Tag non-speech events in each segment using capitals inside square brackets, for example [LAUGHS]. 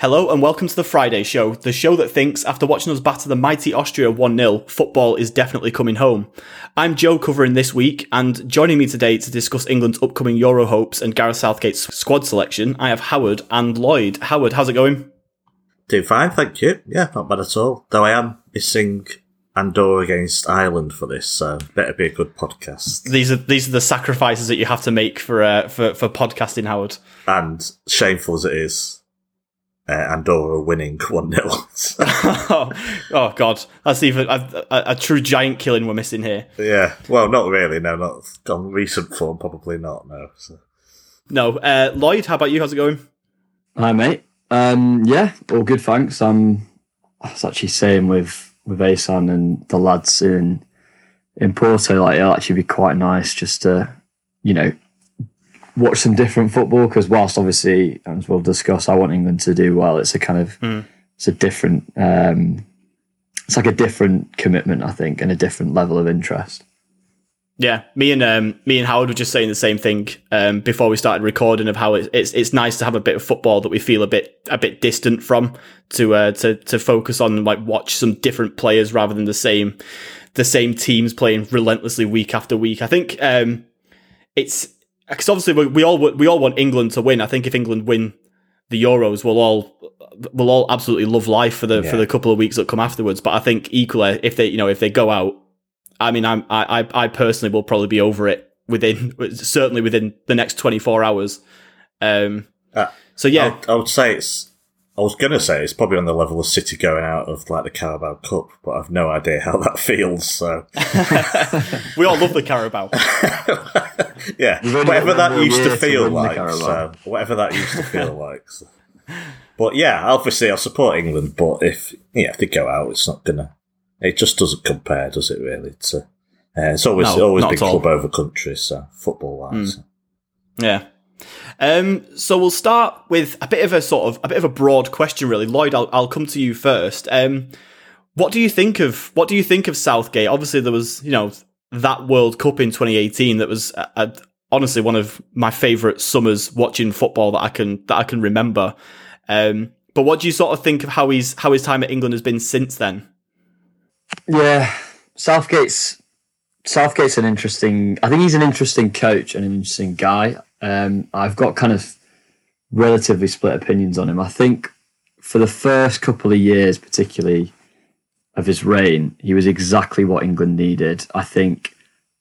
Hello and welcome to the Friday Show, the show that thinks after watching us batter the mighty Austria 1 0, football is definitely coming home. I'm Joe covering this week, and joining me today to discuss England's upcoming Euro hopes and Gareth Southgate's squad selection, I have Howard and Lloyd. Howard, how's it going? Doing fine, thank you. Yeah, not bad at all. Though I am missing Andorra against Ireland for this, so better be a good podcast. These are these are the sacrifices that you have to make for uh, for for podcasting, Howard. And shameful as it is, uh, Andorra winning [LAUGHS] 1 0. oh, [LAUGHS] oh, God. That's even a, a, a, true giant killing we're missing here. Yeah. Well, not really. No, not on recent form. Probably not. No. So. No. Uh, Lloyd, how about you? How's it going? Hi, mate. Um, yeah, all good. Thanks. Um, I was actually saying with with Asan and the lads in in Porto, like it'll actually be quite nice just to, you know, watch some different football because whilst obviously as we'll discuss, I want England to do well. It's a kind of mm. it's a different um, it's like a different commitment, I think, and a different level of interest. Yeah, me and um, me and Howard were just saying the same thing um, before we started recording of how it's, it's it's nice to have a bit of football that we feel a bit a bit distant from to uh, to to focus on like watch some different players rather than the same the same teams playing relentlessly week after week. I think um, it's because obviously we, we, all we all want England to win. I think if England win the Euros, we'll all we'll all absolutely love life for the yeah. for the couple of weeks that come afterwards. But I think equally, if they you know if they go out, I mean, I'm I I personally will probably be over it within [LAUGHS] certainly within the next 24 hours. Um, uh, so yeah, I, I would say it's I was going to say it's probably on the level of City going out of like the Carabao Cup, but I've no idea how that [LAUGHS] feels. So [LAUGHS] we all love the Carabao. [LAUGHS] yeah, whatever that used to feel like. So whatever that used to feel [LAUGHS] like. So. But yeah, obviously I support England, but if yeah, if they go out, it's not gonna. It just doesn't compare, does it? Really? To, uh, it's always no, always been club over country, so football wise. Mm. Yeah. Um, so we'll start with a bit of a sort of a bit of a broad question, really. Lloyd, I'll, I'll come to you first. Um, what do you think of what do you think of Southgate? Obviously, there was you know that World Cup in 2018 that was a, a, honestly one of my favourite summers watching football that I can that I can remember. Um, but what do you sort of think of how his how his time at England has been since then? Yeah, Southgate's Southgate's an interesting. I think he's an interesting coach and an interesting guy. Um, I've got kind of relatively split opinions on him. I think for the first couple of years, particularly of his reign, he was exactly what England needed. I think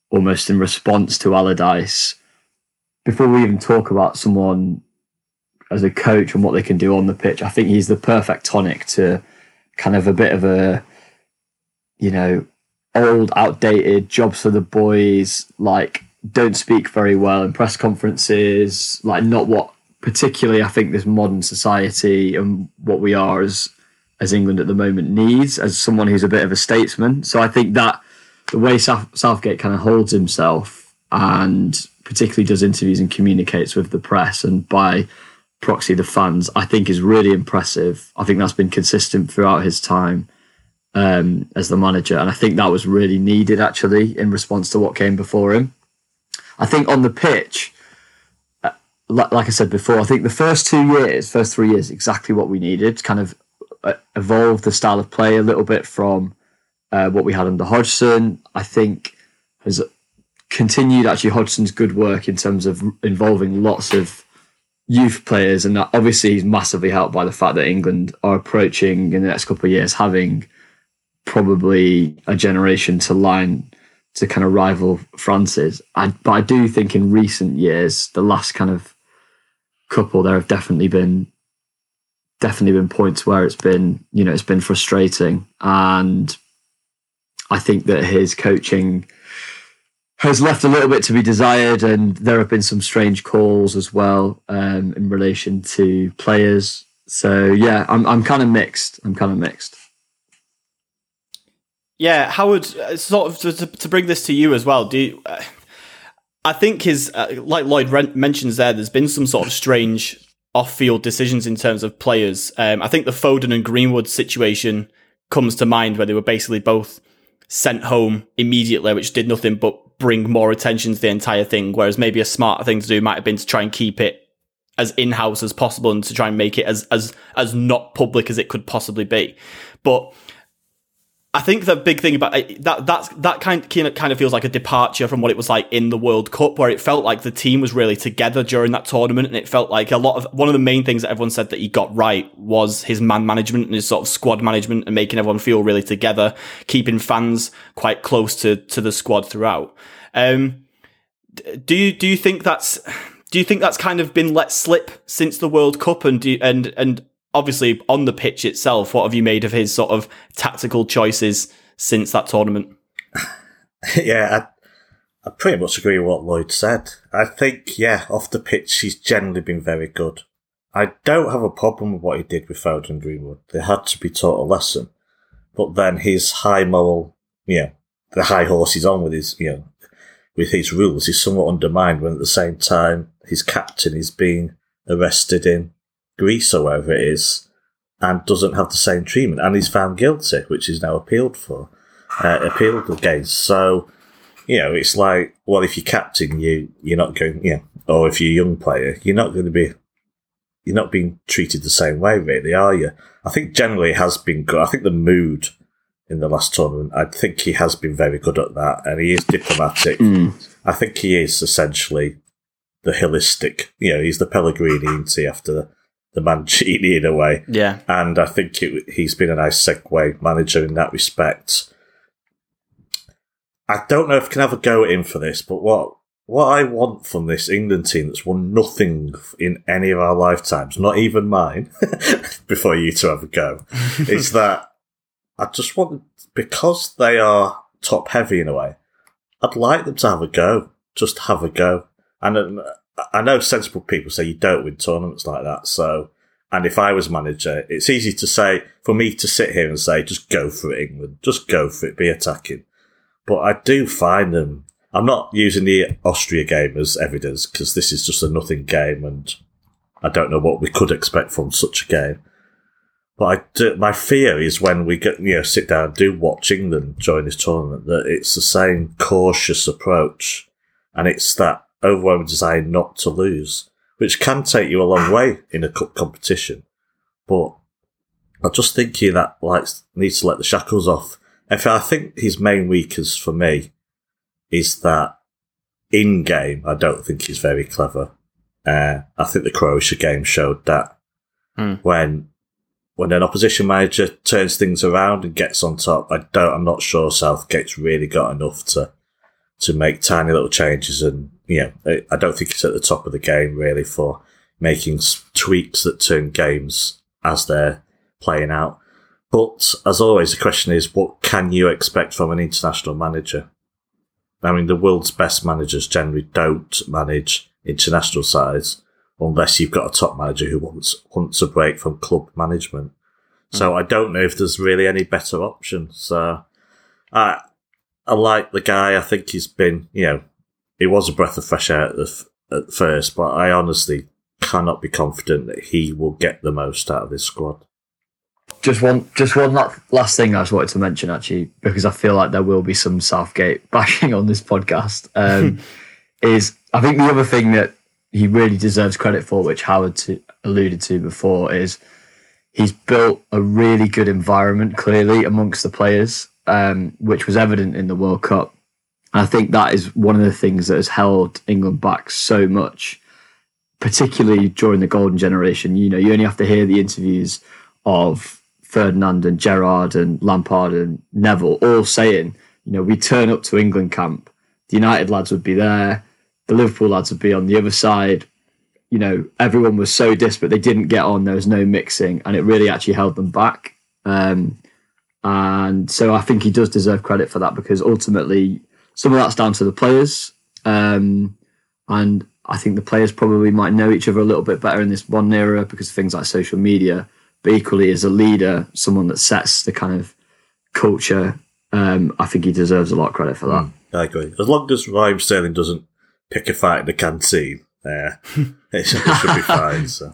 almost in response to Allardyce. Before we even talk about someone as a coach and what they can do on the pitch, I think he's the perfect tonic to kind of a bit of a, you know, old, outdated jobs for the boys, like don't speak very well in press conferences, like not what particularly I think this modern society and what we are as as England at the moment needs as someone who's a bit of a statesman. So I think that the way South, Southgate kind of holds himself and particularly does interviews and communicates with the press and by proxy the fans, I think is really impressive. I think that's been consistent throughout his time um, as the manager, and I think that was really needed actually in response to what came before him. I think on the pitch, uh, like, I said before, I think the first two years, first three years, exactly what we needed. Kind of uh, evolve the style of play a little bit from uh, what we had under Hodgson. I think has continued actually Hodgson's good work in terms of involving lots of youth players, and that obviously he's massively helped by the fact that England are approaching in the next couple of years having probably a generation to line to kind of rival France's. I, but I do think in recent years, the last kind of couple, there have definitely been definitely been points where it's been you know it's been frustrating, and I think that his coaching has left a little bit to be desired, and there have been some strange calls as well um, in relation to players. So yeah, I'm I'm kind of mixed. I'm kind of mixed. Yeah, Howard, uh, sort of to, to, bring this to you as well. Do you, uh, I think his uh, like Lloyd mentions there. There's been some sort of strange off-field decisions in terms of players. Um, I think the Foden and Greenwood situation comes to mind, where they were basically both sent home immediately, which did nothing but bring more attention to the entire thing. Whereas maybe a smarter thing to do might have been to try and keep it as in house as possible and to try and make it as as as not public as it could possibly be. But I think the big thing about that that's that kind kind of feels like a departure from what it was like in the World Cup, where it felt like the team was really together during that tournament, and it felt like a lot of one of the main things that everyone said that he got right was his man management and his sort of squad management and making everyone feel really together, keeping fans quite close to to the squad throughout. Um, do you do you think that's do you think that's kind of been let slip since the World Cup and do you, and and obviously on the pitch itself, what have you made of his sort of tactical choices since that tournament? [LAUGHS] yeah, I, I pretty much agree with what Lloyd said. I think, yeah, off the pitch, he's generally been very good. I don't have a problem with what he did with Foden Greenwood. They had to be taught a lesson. But then his high moral, you know, the high horse he's on with his, you know, with his rules is somewhat undermined when at the same time his captain is being arrested in Greece or wherever it is, and doesn't have the same treatment, and he's found guilty, which is now appealed for, uh, appealed against. So, you know, it's like, well, if you're captain, you you're not going, you know, or if you're a young player, you're not going to be, you're not being treated the same way, really, are you? I think generally it has been good. I think the mood in the last tournament, I think he has been very good at that, and he is diplomatic. Mm. I think he is essentially the holistic, you know, he's the Pellegrini and see after the Mancini [LAUGHS] in a way. Yeah. And I think it, he's been a nice segue manager in that respect. I don't know if I can have a go at him for this, but what what I want from this England team that's won nothing in any of our lifetimes, not even mine, [LAUGHS] before you two have a go, [LAUGHS] is that I just want, because they are top heavy in a way, I'd like them to have a go. Just have a go. And um, I know sensible people say you don't win tournaments like that. So, and if I was manager, it's easy to say for me to sit here and say, just go for it, England, just go for it, be attacking. But I do find them. I'm not using the Austria game as evidence because this is just a nothing game, and I don't know what we could expect from such a game. But I do, my fear is when we get you know sit down do watch England join this tournament that it's the same cautious approach, and it's that overwhelming desire not to lose, which can take you a long way in a cup competition. But I'm just thinking that like needs to let the shackles off. In fact, I think his main weakness for me is that in game, I don't think he's very clever. Uh, I think the Croatia game showed that mm. when when an opposition manager turns things around and gets on top, I don't. I'm not sure Southgate's really got enough to to make tiny little changes. And, you know, I don't think it's at the top of the game really for making tweaks that turn games as they're playing out. But as always, the question is, what can you expect from an international manager? I mean, the world's best managers generally don't manage international sides unless you've got a top manager who wants wants a break from club management. So mm. I don't know if there's really any better option. So I I like the guy. I think he's been, you know, he was a breath of fresh air at, the, at first, but I honestly cannot be confident that he will get the most out of this squad. Just one, just one last thing I just wanted to mention actually, because I feel like there will be some Southgate [LAUGHS] bashing on this podcast. Um, [LAUGHS] is I think the other thing that he really deserves credit for, which Howard to, alluded to before, is he's built a really good environment clearly amongst the players um, which was evident in the World Cup. I think that is one of the things that has held England back so much, particularly during the golden generation. You know, you only have to hear the interviews of Ferdinand and Gerrard and Lampard and Neville all saying, you know, we turn up to England camp, the United lads would be there, the Liverpool lads would be on the other side. You know, everyone was so disparate, they didn't get on, there was no mixing, and it really actually held them back. Um, and so I think he does deserve credit for that because ultimately some of that's down to the players. Um, and I think the players probably might know each other a little bit better in this one era because of things like social media. But equally, as a leader, someone that sets the kind of culture, um, I think he deserves a lot of credit for that. Mm, I agree. As long as Ryan Sterling doesn't pick a fight in the canteen, uh, it, should, it should be fine. So.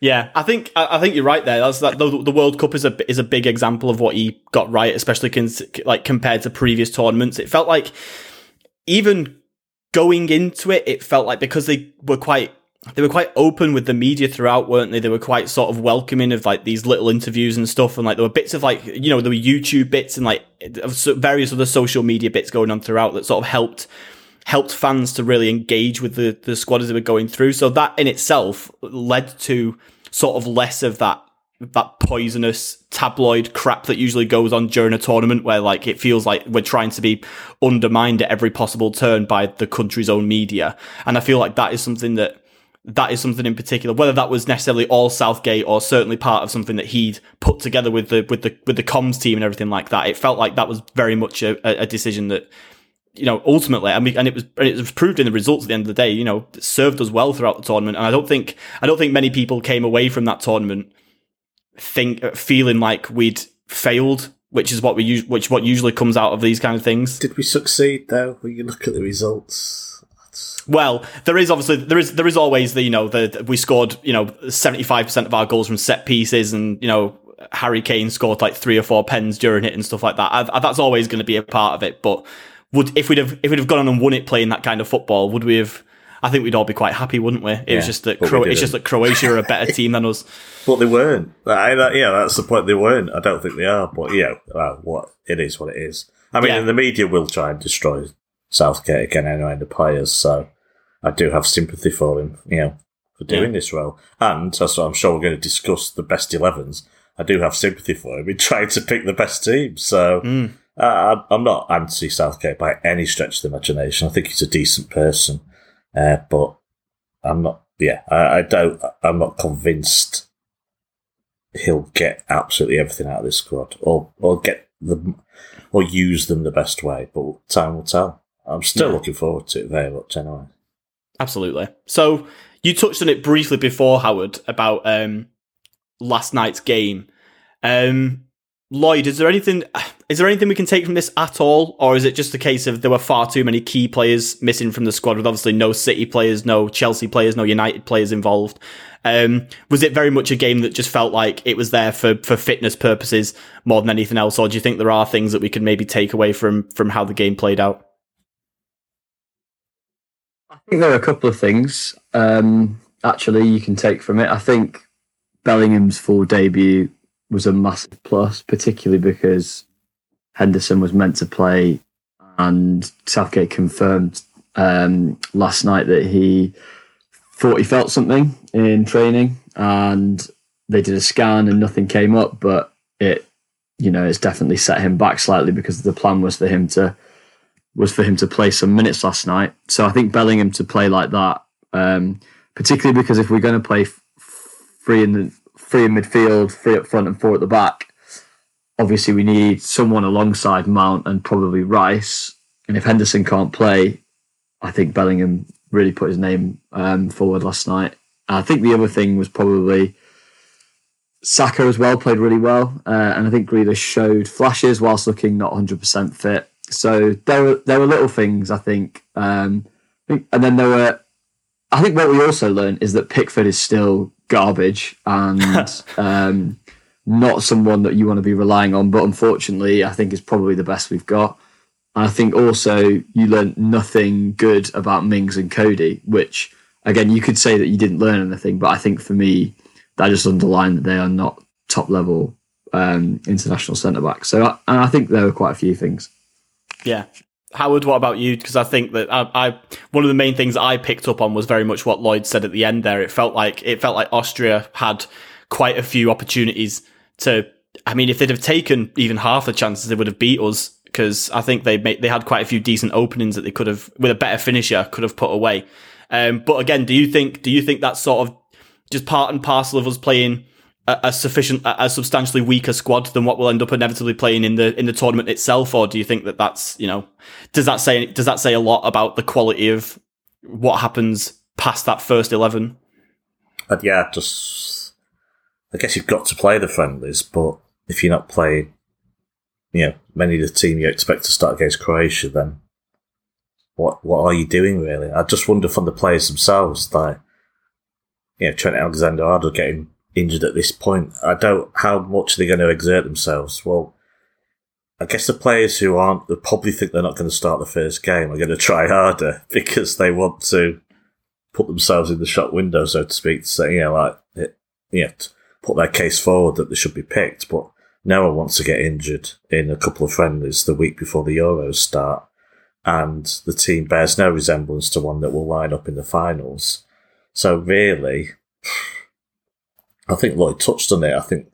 Yeah, I think I think you're right there. That's that the, the, World Cup is a is a big example of what he got right, especially cons- like compared to previous tournaments. It felt like even going into it, it felt like because they were quite they were quite open with the media throughout, weren't they? They were quite sort of welcoming of like these little interviews and stuff, and like there were bits of like you know there were YouTube bits and like various other social media bits going on throughout that sort of helped helped fans to really engage with the the squad as they were going through. So that in itself led to sort of less of that that poisonous tabloid crap that usually goes on during a tournament where like it feels like we're trying to be undermined at every possible turn by the country's own media and i feel like that is something that that is something in particular, whether that was necessarily all Southgate or certainly part of something that he'd put together with the with the with the comms team and everything like that. It felt like that was very much a, a decision that you know ultimately I mean and it was and it was proved in the results at the end of the day. You know, served us well throughout the tournament, and I don't think I don't think many people came away from that tournament think uh, feeling like we'd failed which is what we use, which what usually comes out of these kind of things. Did we succeed though? When you look at the results, well, there is obviously there is there is always the you know the we scored you know seventy five percent of our goals from set pieces, and you know Harry Kane scored like three or four pens during it and stuff like that. I, I, that's always going to be a part of it. But would if we'd have if we'd have gone on and won it playing that kind of football, would we have? I think we'd all be quite happy, wouldn't we? It yeah, was just that Cro- it's just that Croatia are a better [LAUGHS] team than us. But they weren't. I, that, yeah, that's the point. They weren't. I don't think they are. But yeah, well, what it is, what it is. I mean, yeah. the media will try and destroy Southgate again anyway, the players. So I do have sympathy for him, you know, for doing yeah. this role. And as I'm sure we're going to discuss the best 11s, I do have sympathy for him in [LAUGHS] trying to pick the best team. So mm. Uh, I'm not anti Southgate by any stretch of the imagination. I think he's a decent person, uh, but I'm not. Yeah, I, I don't. I'm not convinced he'll get absolutely everything out of this squad, or or get them, or use them the best way. But time will tell. I'm still yeah. looking forward to it very much, anyway. Absolutely. So you touched on it briefly before, Howard, about um, last night's game. Um, Lloyd, is there anything? [SIGHS] Is there anything we can take from this at all, or is it just a case of there were far too many key players missing from the squad, with obviously no City players, no Chelsea players, no United players involved? Um, was it very much a game that just felt like it was there for for fitness purposes more than anything else, or do you think there are things that we can maybe take away from from how the game played out? I think there are a couple of things um, actually you can take from it. I think Bellingham's full debut was a massive plus, particularly because Henderson was meant to play, and Southgate confirmed um, last night that he thought he felt something in training, and they did a scan and nothing came up, but it, you know, it's definitely set him back slightly because the plan was for him to was for him to play some minutes last night. So I think Bellingham to play like that, um, particularly because if we're going to play free in the free in midfield, three up front, and four at the back, obviously we need someone alongside Mount and probably Rice. And if Henderson can't play, I think Bellingham really put his name um, forward last night. I think the other thing was probably Saka as well played really well, uh, and I think Grealish showed flashes whilst looking not 100% fit. So there were there were little things I think, um, and then there were. I think what we also learned is that Pickford is still garbage and [LAUGHS] um, not someone that you want to be relying on. But unfortunately, I think is probably the best we've got. And I think also you learned nothing good about Mings and Coady, which again you could say that you didn't learn anything, but I think for me that just underlined that they are not top level um, international centre backs. So I, and I think there were quite a few things. Yeah. Howard, what about you? Because I think that I, I, one of the main things I picked up on was very much what Lloyd said at the end. There, it felt like it felt like Austria had quite a few opportunities to. I mean, if they'd have taken even half the chances, they would have beat us. Because I think they made, they had quite a few decent openings that they could have, with a better finisher, could have put away. Um, but again, do you think do you think that's sort of just part and parcel of us playing a, a sufficient, a, a, substantially weaker squad than what we'll end up inevitably playing in the in the tournament itself, or do you think that that's you know does that say does that say a lot about the quality of what happens past that first eleven? But yeah, just I guess you've got to play the friendlies, but if you're not playing, you know, many of the team you expect to start against Croatia, then what what are you doing really? I just wonder from the players themselves, like you know, Trent Alexander-Arnold getting injured at this point. I don't. How much are they going to exert themselves? Well, I guess the players who aren't, they probably think they're not going to start the first game are going [LAUGHS] to try harder because they want to put themselves in the shop window, so to speak, to say, you know, like, it, you know, put their case forward that they should be picked. But no one wants to get injured in a couple of friendlies the week before the Euros start. And the team bears no resemblance to one that will line up in the finals. So really, I think Lloyd touched on it. I think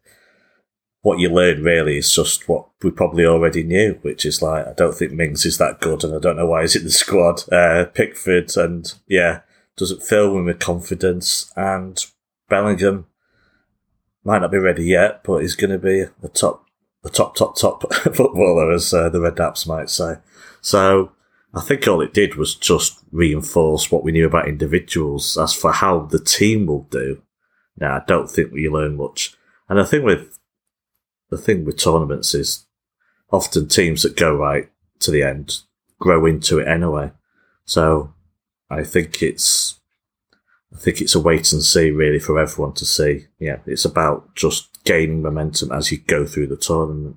what you learn really is just what we probably already knew, which is like I don't think Mings is that good, and I don't know why he's in the [LAUGHS] squad. Uh, Pickford and yeah, doesn't fill him with confidence, and Bellingham might not be ready yet, but he's going to be a top, a top, top, top [LAUGHS] footballer, as uh, the Redknapps might say. So I think all it did was just reinforce what we knew about individuals. As for how the team will do, now I don't think we learn much. And the thing with the thing with tournaments is often teams that go right to the end grow into it anyway. So I think it's I think it's a wait and see really for everyone to see. Yeah, it's about just gaining momentum as you go through the tournament.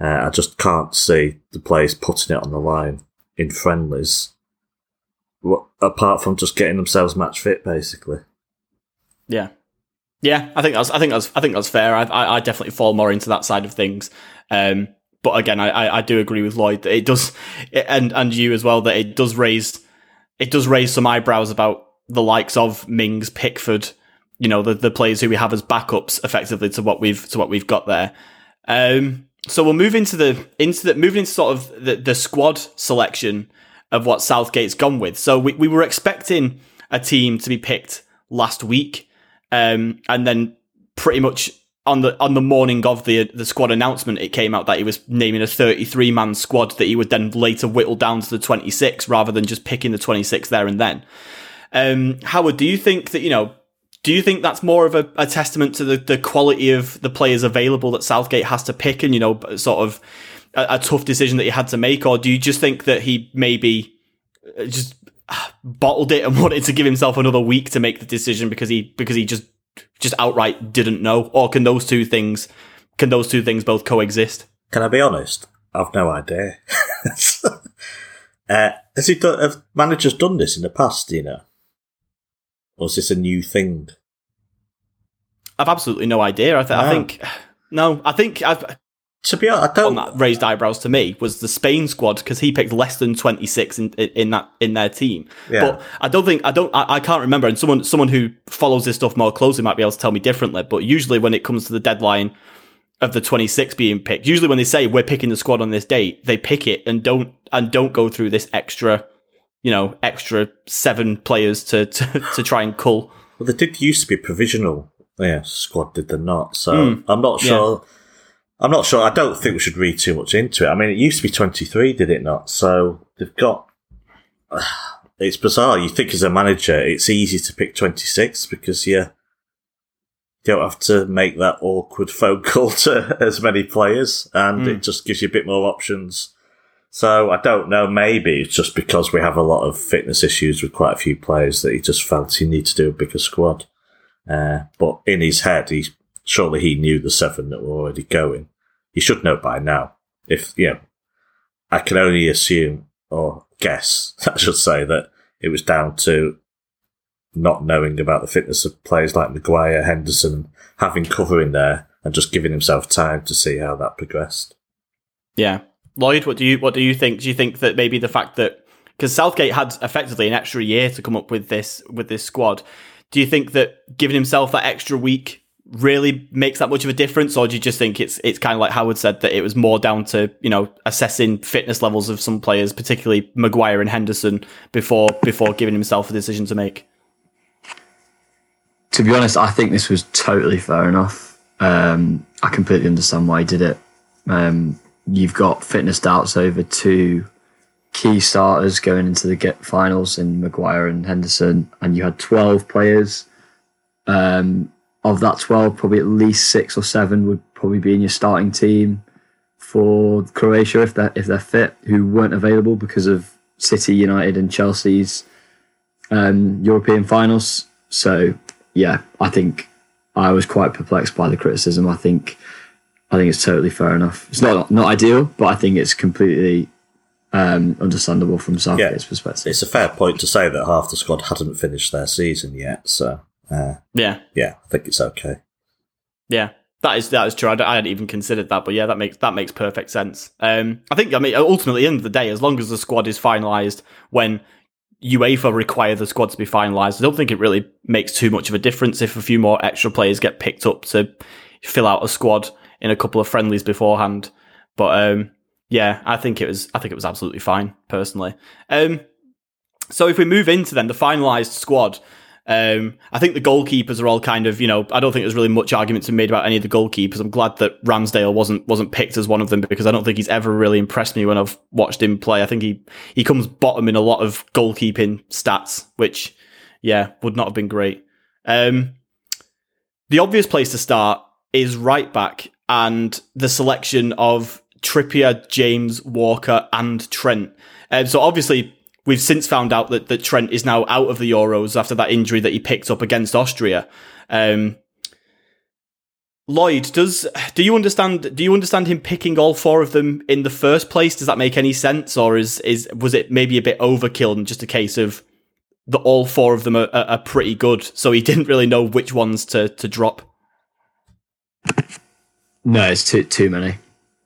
Uh, I just can't see the players putting it on the line in friendlies, apart from just getting themselves match fit, basically. Yeah, yeah, I think that's I think that's I think that's fair. I, I, I definitely fall more into that side of things. Um, but again, I, I do agree with Lloyd that it does, and and you as well that it does raise it does raise some eyebrows about the likes of Mings, Pickford, you know, the, the players who we have as backups effectively to what we've to what we've got there. Um, so we'll move into the into the moving into sort of the, the squad selection of what Southgate's gone with. So we, we were expecting a team to be picked last week, um, and then pretty much on the on the morning of the the squad announcement, it came out that he was naming a 33 man squad that he would then later whittle down to the 26 rather than just picking the 26 there and then. Um, Howard, do you think that you know do you think that's more of a, a, testament to the, the quality of the players available that Southgate has to pick and, you know, sort of a, a tough decision that he had to make? Or do you just think that he maybe uh, just bottled it and [LAUGHS] wanted to give himself another week to make the decision because he, because he just, just outright didn't know? Or can those two things, can those two things both coexist? Can I be honest? I've no idea. [LAUGHS] uh, has he done, have managers done this in the past, you know? Or is this a new thing? I've absolutely no idea. I, th- I think no. I think I've. To be honest, I don't. that raised eyebrows to me was the Spain squad because he picked less than twenty six in, in that in their team. Yeah. But I don't think I don't I, I can't remember. And someone someone who follows this stuff more closely might be able to tell me differently. But usually when it comes to the deadline of the 26 being picked. Usually when they say we're picking the squad on this date, they pick it and don't and don't go through this extra you know, extra seven players to, to, to try and cull. Well, there did used to be provisional yeah, squad, did they not? So mm, I'm not sure. Yeah. I'm not sure. I don't think we should read too much into it. I mean, it used to be 23, did it not? So they've got. Uh, [SIGHS] it's bizarre. You think as a manager, it's easy to pick 26 because you don't have to make that awkward [LAUGHS] phone call to as many players, and mm. it just gives you a bit more options so I don't know. Maybe it's just because we have a lot of fitness issues with quite a few players that he just felt he needed to do a bigger squad. Uh, but in his head, he surely he knew the seven that were already going. He should know by now. If you know, I can only assume or guess, [LAUGHS] I should say, that it was down to not knowing about the fitness of players like Maguire, Henderson, having cover in there, and just giving himself time to see how that progressed. Yeah, Lloyd, what do you what do you think? Do you think that maybe the fact that because Southgate had effectively an extra year to come up with this with this squad, do you think that giving himself that extra week really makes that much of a difference, or do you just think it's it's kind of like Howard said that it was more down to you know assessing fitness levels of some players, particularly Maguire and Henderson, before before giving himself a decision to make? To be honest, I think this was totally fair enough. Um, I completely understand why he did it. Um, you've got fitness doubts over two key starters going into the get finals in Maguire and Henderson, and you had 12 players. Um, of that 12, probably at least six or seven would probably be in your starting team for Croatia if they're, if they're fit, who weren't available because of City, United, and Chelsea's um, European finals. So, yeah, I think I was quite perplexed by the criticism. I think I think it's totally fair enough. It's not not ideal, but I think it's completely um, understandable from Southgate's yeah. perspective. It's a fair point to say that half the squad hadn't finished their season yet, so uh, yeah, yeah, I think it's okay. Yeah, that is that is true. I, I, hadn't even considered that, but yeah, that makes that makes perfect sense. Um, I think I mean ultimately, at the end of the day, as long as the squad is finalised when UEFA require the squad to be finalised, I don't think it really makes too much of a difference if a few more extra players get picked up to fill out a squad in a couple of friendlies beforehand. But um, yeah, I think it was I think it was absolutely fine personally. Um, so if we move into then the finalised squad, um, I think the goalkeepers are all kind of, you know, I don't think there's really much argument to be made about any of the goalkeepers. I'm glad that Ramsdale wasn't wasn't picked as one of them because I don't think he's ever really impressed me when I've watched him play. I think he he comes bottom in a lot of goalkeeping stats, which yeah would not have been great. Um, the obvious place to start is right back and the selection of Trippier, James, Walker, and Trent. Um, so obviously We've since found out that, that Trent is now out of the Euros after that injury that he picked up against Austria. Um, Lloyd, does do you understand? Do you understand him picking all four of them in the first place? Does that make any sense, or is is was it maybe a bit overkill and just a case of that all four of them are, are, pretty good, so he [LAUGHS] didn't really know which ones to to drop? No, it's too too many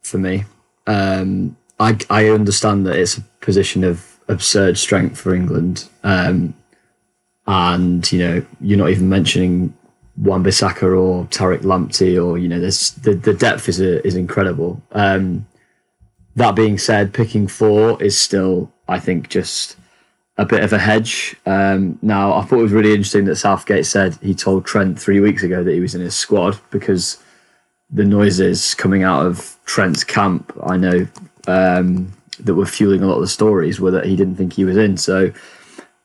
for me. Um, I I understand that it's a position of absurd strength for England. Um, and you know, you're not even mentioning Wan-Bissaka or Tariq Lamptey, or you know, there's the, the depth is a, is incredible. Um, that being said, picking four is still, I think, just a bit of a hedge. Um, now, I thought it was really interesting that Southgate said he told Trent three weeks ago that he was in his squad because the noises coming out of Trent's camp, I know, um, that were fueling a lot of the stories were that he didn't think he was in. So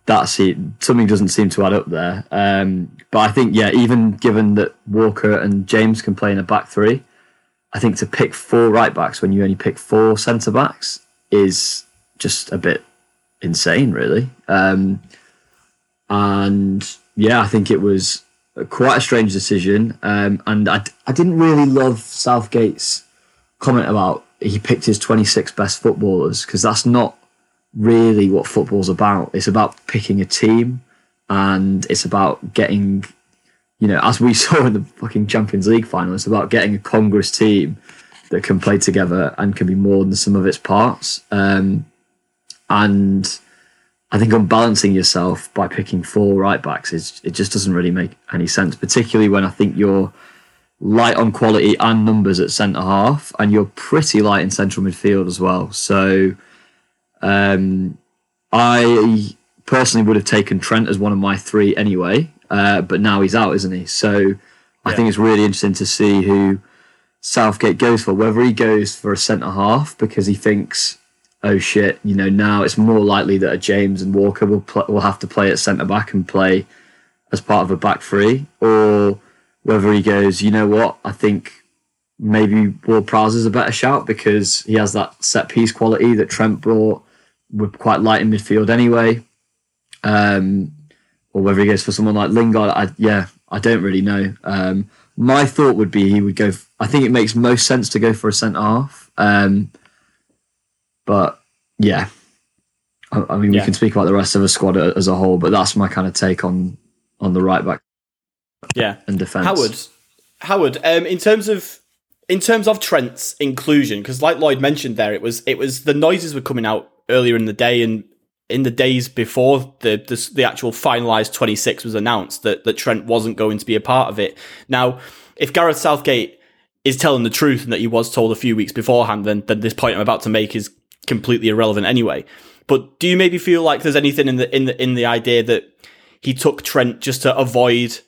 that's it. Something doesn't seem to add up there. Um, but I think, yeah, even given that Walker and James can play in a back three, I think to pick four right backs when you only pick four centre backs is just a bit insane, really. Um, and yeah, I think it was quite a strange decision. Um, and I, I didn't really love Southgate's comment about he picked his 26 best footballers because that's not really what football's about. It's about picking a team and it's about getting, you know, as we [LAUGHS] saw in the fucking Champions League final, it's about getting a Congress team that can play together and can be more than sum of its parts. Um, and I think unbalancing yourself by picking four right backs is it just doesn't really make any sense, particularly when I think you're light on quality and numbers at centre half, and you're pretty light in central midfield as well. So, um, I personally would have taken Trent as one of my three anyway, uh, but now he's out, isn't he? So, I think it's really interesting to see who Southgate goes for. Whether he goes for a centre half because he thinks, oh shit, you know, now it's more likely that a James and Walker will pl- will have to play at centre back and play as part of a back three, or whether he goes, you know what, I think maybe Ward Prowse is a better shout because he has that set piece quality that Trent brought. We're quite light in midfield anyway. Um, or whether he goes for someone like Lingard, I, yeah, I don't really know. Um, my thought would be he would go. F- I think it makes most sense to go for a centre half. Um, but yeah, I, I mean, yeah. we can speak about the rest of the squad as a whole, but that's my kind of take on on the right back yeah, and defense. Howard, Howard. Um, in terms of in terms of Trent's inclusion, because like Lloyd mentioned there, it was it was the noises were coming out earlier in the day and in the days before the the, the actual finalized 26 was announced that that Trent wasn't going to be a part of it. Now, if Gareth Southgate is telling the truth and that he was told a few weeks beforehand, then then this point I'm about to make is completely irrelevant anyway. But do you maybe feel like there's anything in the in the in the idea that he took Trent just to avoid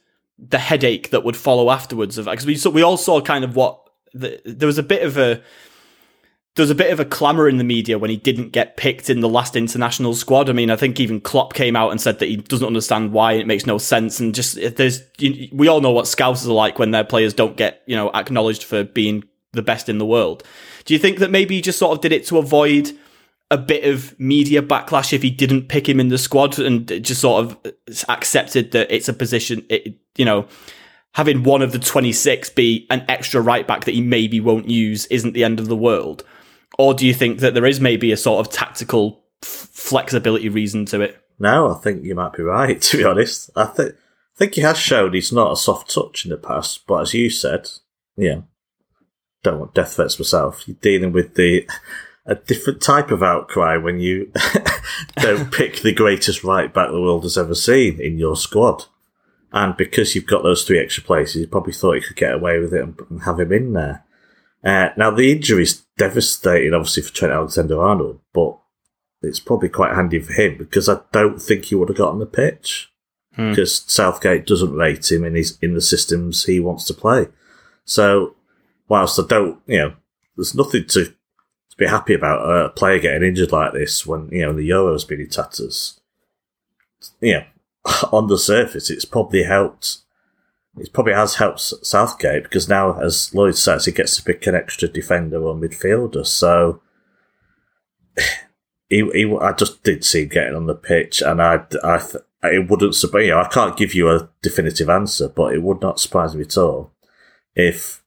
the headache that would follow afterwards of because we we all saw kind of what the, there was a bit of a there was a bit of a clamour in the media when he didn't get picked in the last international squad. I mean, I think even Klopp came out and said that he doesn't understand why it makes no sense. And just there's, you, we all know what scouts are like when their players don't get, you know, acknowledged for being the best in the world. Do you think that maybe he just sort of did it to avoid a bit of media backlash if he didn't pick him in the squad and just sort of accepted that it's a position, it, you know, having one of the 26 be an extra right back that he maybe won't use isn't the end of the world. or do you think that there is maybe a sort of tactical f- flexibility reason to it? No, I think you might be right. [LAUGHS] To be honest, I think think he has shown he's not a soft touch in the past, but as you said, yeah, don't want death threats myself. You're dealing with the a different type of outcry when you [LAUGHS] don't pick the greatest right back the world has ever seen in your squad. And because you've got those three extra places, you probably thought you could get away with it and have him in there. Uh, now, the injury is devastating, obviously, for Trent Alexander Arnold, but it's probably quite handy for him because I don't think he would have got on the pitch hmm. because Southgate doesn't rate him in his in the systems he wants to play. So, whilst I don't, you know, there's nothing to be happy about a player getting injured like this when you know the Euro's been in tatters. Know, [LAUGHS] on the surface, it's probably helped. It probably has helped Southgate because now, as Lloyd says, he gets to pick an extra defender or midfielder. So [SIGHS] he, he, I just did see him getting on the pitch, and I, I, it wouldn't surprise you. Know, I can't give you a definitive answer, but it would not surprise me at all if,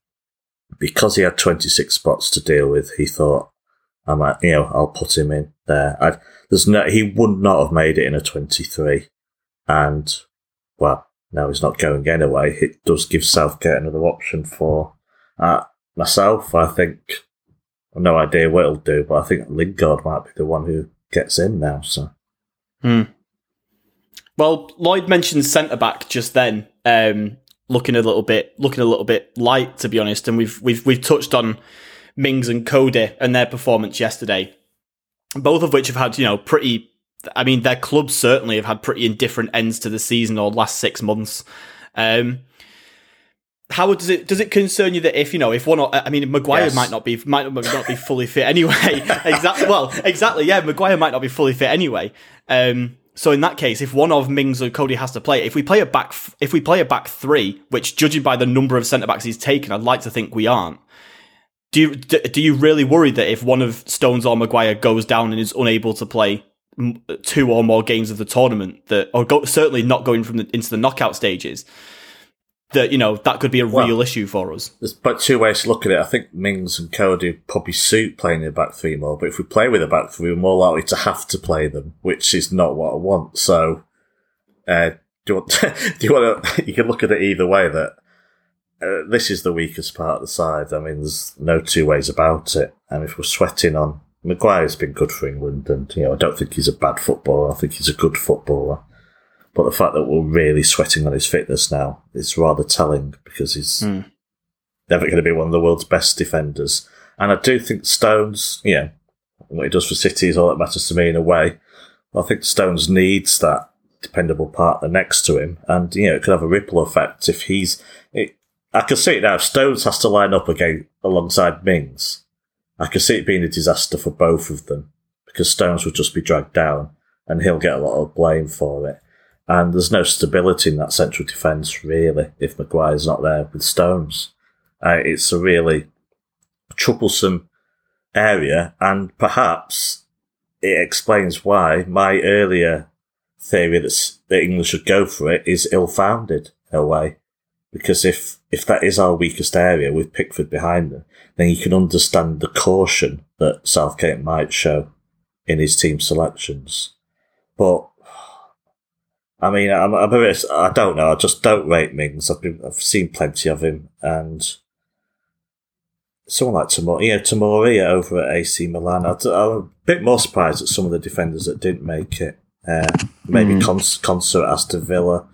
because he had 26 spots to deal with, he thought, I might, you know, I'll put him in there. I'd, there's no, he would not have made it in a 23. And, well, now he's not going anyway. It does give Southgate another option for uh, myself. I think, I've no idea what he'll do, but I think Lingard might be the one who gets in now. So, hmm. Well, Lloyd mentioned centre back just then, um, looking a little bit, looking a little bit light to be honest, and we've we've we've touched on Mings and Coady and their performance yesterday, both of which have had you know pretty I mean, their clubs certainly have had pretty indifferent ends to the season or last six months. Um, how does it does it concern you that if you know if one I mean Maguire yes. might not be might not be fully fit anyway [LAUGHS] exactly well exactly yeah Maguire might not be fully fit anyway um, so in that case if one of Mings or Coady has to play if we play a back if we play a back three which judging by the number of centre backs he's taken I'd like to think we aren't do you do you really worry that if one of Stones or Maguire goes down and is unable to play two or more games of the tournament that, or go, certainly not going from the, into the knockout stages, that you know that could be a well, real issue for us. There's but two ways to look at it. I think Mings and Coady probably suit playing in the back three more, but if we play with a back three, we're more likely to have to play them, which is not what I want. So, uh, do you want? [LAUGHS] do you want to? [LAUGHS] You can look at it either way. That uh, this is the weakest part of the side. I mean, there's no two ways about it. And if we're sweating on Maguire's been good for England, and you know I don't think he's a bad footballer. I think he's a good footballer. But the fact that we're really sweating on his fitness now is rather telling because he's mm. never going to be one of the world's best defenders. And I do think Stones, you know, what he does for City is all that matters to me in a way. I think Stones needs that dependable partner next to him, and you know it could have a ripple effect if he's. It, I can see it now. If Stones has to line up again alongside Mings, I can see it being a disaster for both of them because Stones would just be dragged down and he'll get a lot of blame for it. And there's no stability in that central defence, really, if Maguire's not there with Stones. Uh, it's a really troublesome area, and perhaps it explains why my earlier theory that, the England should go for it is ill founded in a way. Because if, if that is our weakest area with Pickford behind them, then you can understand the caution that Southgate might show in his team selections. But I mean, I'm, I'm a bit, I don't know. I just don't rate Mings. I've been, I've seen plenty of him, and someone like Tomori, yeah, know, Tomori over at AC Milan. I, am a bit more surprised at some of the defenders that didn't make it. Uh, maybe mm. Cons- Konsa Aston Villa.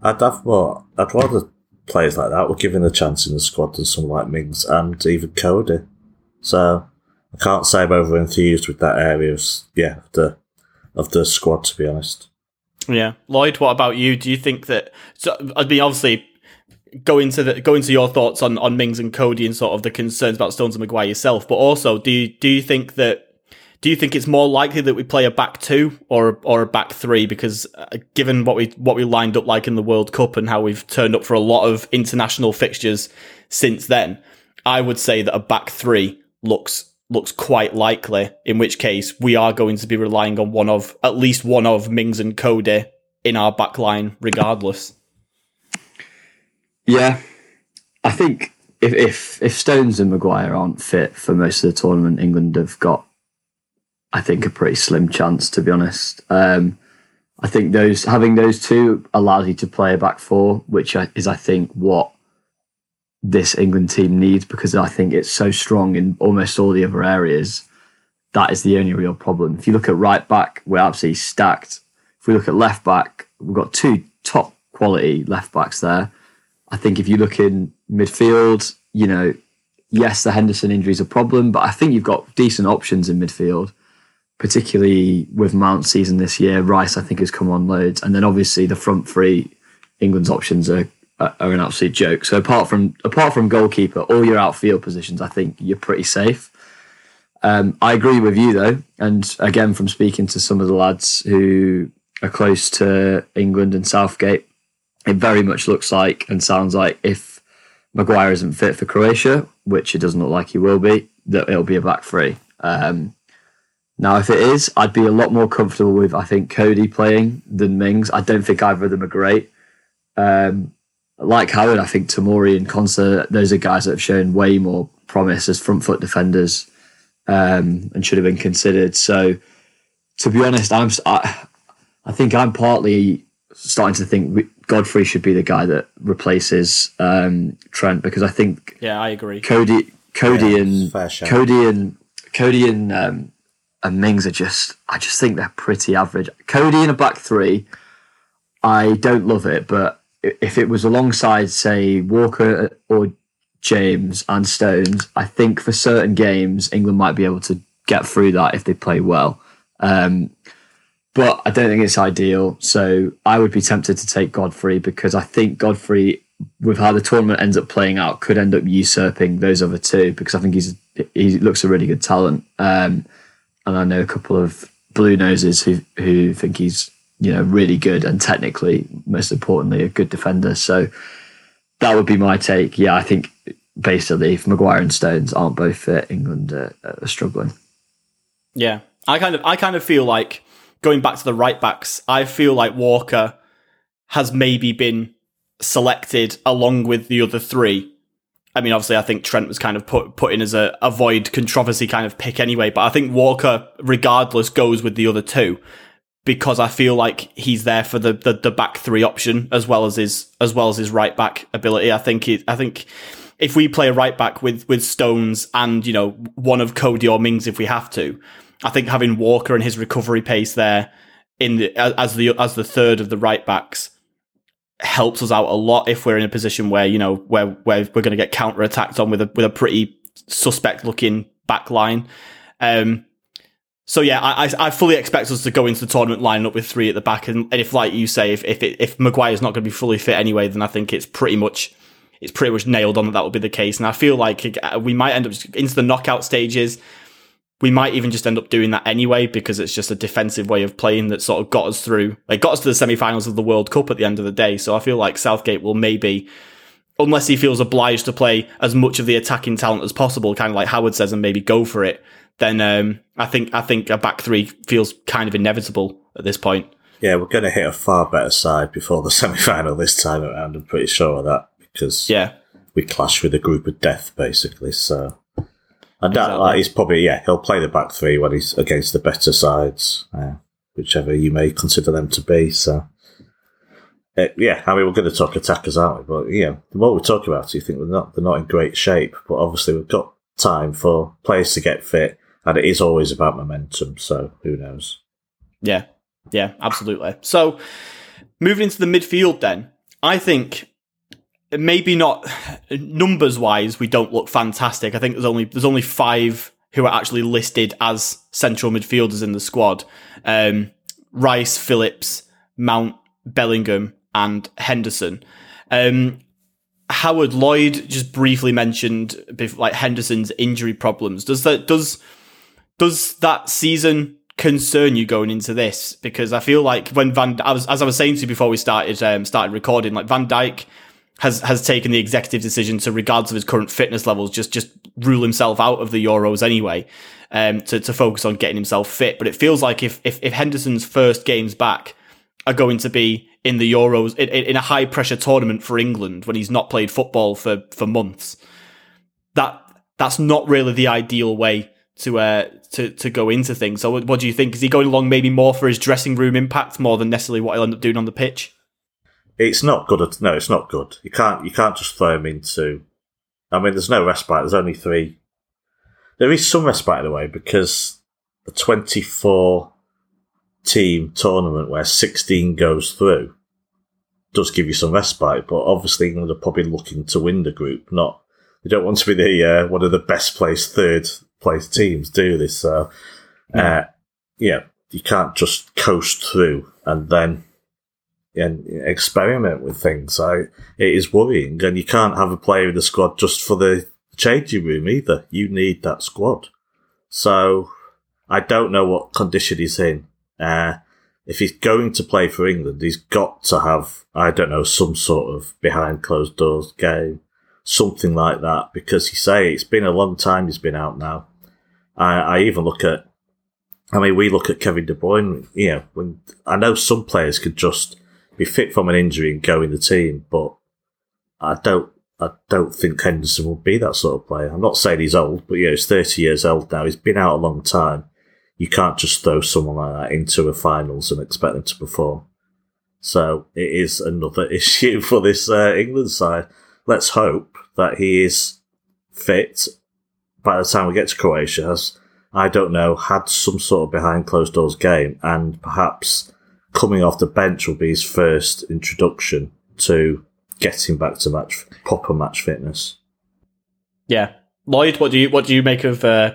I'd have more. I'd rather players like that were given a chance in the squad than someone like Mings and even Coady. So I can't say I'm over enthused with that area of yeah of the of the squad to be honest. Yeah, Lloyd, what about you? Do you think that? So I mean, obviously, go into the go into your thoughts on on Mings and Cody and sort of the concerns about Stones and Maguire yourself, but also do you do you think that do you think it's more likely that we play a back two or or a back three? Because uh, given what we what we lined up like in the World Cup and how we've turned up for a lot of international fixtures since then, I would say that a back three looks looks quite likely. In which case, we are going to be relying on one of at least one of Mings and Coady in our back line, regardless. Yeah, I think if, if if Stones and Maguire aren't fit for most of the tournament, England have got, I think, a pretty slim chance. To be honest, um, I think those having those two allows you to play a back four, which is I think what this England team needs because I think it's so strong in almost all the other areas. That is the only real problem. If you look at right back, we're absolutely stacked. If we look at left back, we've got two top quality left backs there. I think if you look in midfield, you know, yes, the Henderson injury is a problem, but I think you've got decent options in midfield, particularly with Mount season this year. Rice, I think, has come on loads. And then obviously the front three, England's options are, are an absolute joke. So apart from apart from goalkeeper, all your outfield positions, I think you're pretty safe. Um, I agree with you though, and again from speaking to some of the lads who are close to England and Southgate, it very much looks like and sounds like if Maguire isn't fit for Croatia, which it doesn't look like he will be, that it'll be a back three. Um, now, if it is, I'd be a lot more comfortable with I think Coady playing than Mings. I don't think either of them are great. Um, like Howard, I think Tamori and Konsa, those are guys that have shown way more promise as front foot defenders um, and should have been considered. So, to be honest, I'm I, I think I'm partly starting to think Godfrey should be the guy that replaces um, Trent because I think yeah I agree Coady, Coady, yeah, and Coady and Coady and um, and Mings are just I just think they're pretty average. Coady in a back three, I don't love it, but if it was alongside say Walker or James and Stones, I think for certain games England might be able to get through that if they play well. Um, but I don't think it's ideal. So I would be tempted to take Godfrey because I think Godfrey, with how the tournament ends up playing out, could end up usurping those other two because I think he's he looks a really good talent. Um, and I know a couple of blue noses who who think he's you know really good and technically, most importantly, a good defender. So that would be my take. Yeah, I think basically if Maguire and Stones aren't both fit, England are, are struggling. Yeah, I kind of I kind of feel like going back to the right backs, I feel like Walker has maybe been selected along with the other three. I mean, obviously, I think Trent was kind of put put in as a avoid controversy kind of pick anyway. But I think Walker, regardless, goes with the other two because I feel like he's there for the, the, the back three option as well as his as well as his right back ability. I think he, I think if we play a right back with with Stones and you know one of Coady or Mings if we have to, I think having Walker and his recovery pace there in the as the as the third of the right backs helps us out a lot if we're in a position where you know where where we're going to get counter attacked on with a with a pretty suspect looking back line. Um, so yeah, I, I fully expect us to go into the tournament lining up with three at the back, and, and if like you say, if if it, if Maguire's not going to be fully fit anyway, then I think it's pretty much it's pretty much nailed on that that will be the case. And I feel like we might end up into the knockout stages we might even just end up doing that anyway because it's just a defensive way of playing that sort of got us through. Like got us to the semi-finals of the World Cup at the end of the day. So I feel like Southgate will maybe, unless he feels obliged to play as much of the attacking talent as possible, kind of like Howard says, and maybe go for it. Then um, I think I think a back three feels kind of inevitable at this point. Yeah, we're going to hit a far better side before the [LAUGHS] semi-final this time around. I'm pretty sure of that because yeah, we clash with a group of death basically. So and that, exactly. like, he's probably, yeah, he'll play the back three when he's against the better sides, uh, whichever you may consider them to be. So, uh, yeah, I mean, we're going to talk attackers, aren't we? But, yeah, the more we talk about it, you think they're not, they're not in great shape. But obviously, we've got time for players to get fit, and it is always about momentum. So, who knows? Yeah, yeah, absolutely. So, moving into the midfield, then, I think maybe not numbers wise, we don't look fantastic. I think there's only there's only five who are actually listed as central midfielders in the squad: um, Rice, Phillips, Mount, Bellingham, and Henderson. Um, Howard Lloyd just briefly mentioned like Henderson's injury problems. Does that does does that season concern you going into this? Because I feel like when Van, I was, as I was saying to you before we started um, started recording, like Van Dijk has has taken the executive decision to, regards of his current fitness levels, just just rule himself out of the Euros anyway, um, to to focus on getting himself fit. But it feels like if if, if Henderson's first games back are going to be in the Euros in, in a high pressure tournament for England when he's not played football for for months, that that's not really the ideal way to uh to to go into things. So what, what do you think? Is he going along maybe more for his dressing room impact more than necessarily what he'll end up doing on the pitch? It's not good. At, no, it's not good. You can't you can't just throw him into. I mean, there's no respite. There's only three. There is some respite in a way because the 24 team tournament where 16 goes through does give you some respite, but obviously England are probably looking to win the group, not they don't want to be the uh, one of the best placed third place teams do this. So, uh, yeah, you can't just coast through and then and experiment with things. So it is worrying, and you can't have a player in the squad just for the changing room either. You need that squad. So I don't know what condition he's in. Uh, if he's going to play for England, he's got to have, I don't know, some sort of behind closed doors game, something like that, because you say it's been a long time he's been out now. I, I even look at, I mean, we look at Kevin De Bruyne, you know, when I know some players could just be fit from an injury and go in the team, but I don't, I don't think Henderson will be that sort of player. I'm not saying he's old, but yeah, he's 30 years old now. He's been out a long time you can't just throw someone like that into a finals and expect them to perform. So it is another [LAUGHS] issue for this uh, England side. Let's hope that he is fit by the time we get to Croatia. Has I don't know had some sort of behind closed doors game, and perhaps coming off the bench will be his first introduction to getting back to match proper match fitness. Yeah, Lloyd, what do you what do you make of uh,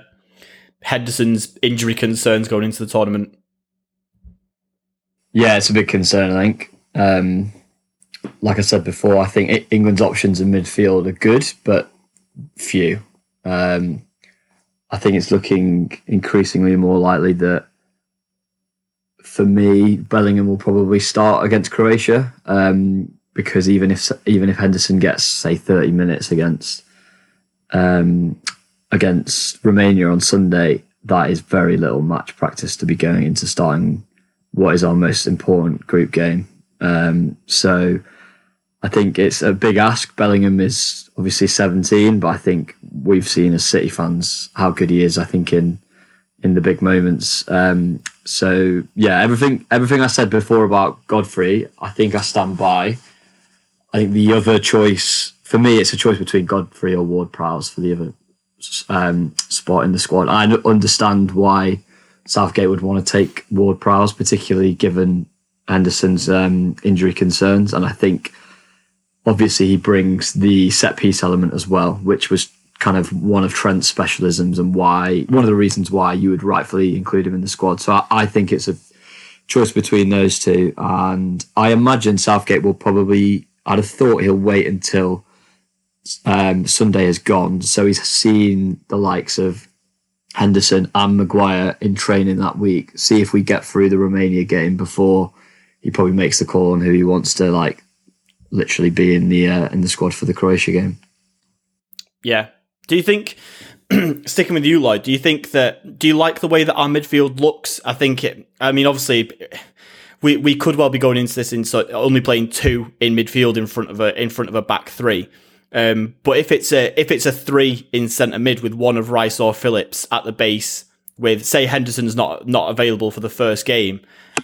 Henderson's injury concerns going into the tournament? Yeah, it's a big concern. I think. Um, like I said before, I think England's options in midfield are good, but few. Um, I think it's looking increasingly more likely that for me, Bellingham will probably start against Croatia um, because even if even if Henderson gets say thirty minutes against um, against Romania on Sunday, that is very little match practice to be going into starting what is our most important group game. Um, so I think it's a big ask. Bellingham is obviously 17, but I think we've seen as City fans how good he is. I think in in the big moments. Um, so yeah, everything everything I said before about Godfrey, I think I stand by. I think the other choice for me, it's a choice between Godfrey or Ward Prowse for the other um, spot in the squad. I understand why Southgate would want to take Ward Prowse, particularly given Henderson's um, injury concerns. And I think obviously he brings the set piece element as well, which was kind of one of Trent's specialisms and why one of the reasons why you would rightfully include him in the squad. So I, I think it's a choice between those two. And I imagine Southgate will probably, I'd have thought he'll wait until um, Sunday has gone, so he's seen the likes of Henderson and Maguire in training that week. See if we get through the Romania game before he probably makes the call on who he wants to like literally be in the uh, in the squad for the Croatia game. Yeah. Do you think [CLEARS THROAT] sticking with you, Lloyd? Do you think that do you like the way that our midfield looks? I think it. I mean, obviously. We, we could well be going into this in so only playing two in midfield in front of a in front of a back three. Um, but if it's a if it's a three in centre mid with one of Rice or Phillips at the base, with say Henderson's not not available for the first game,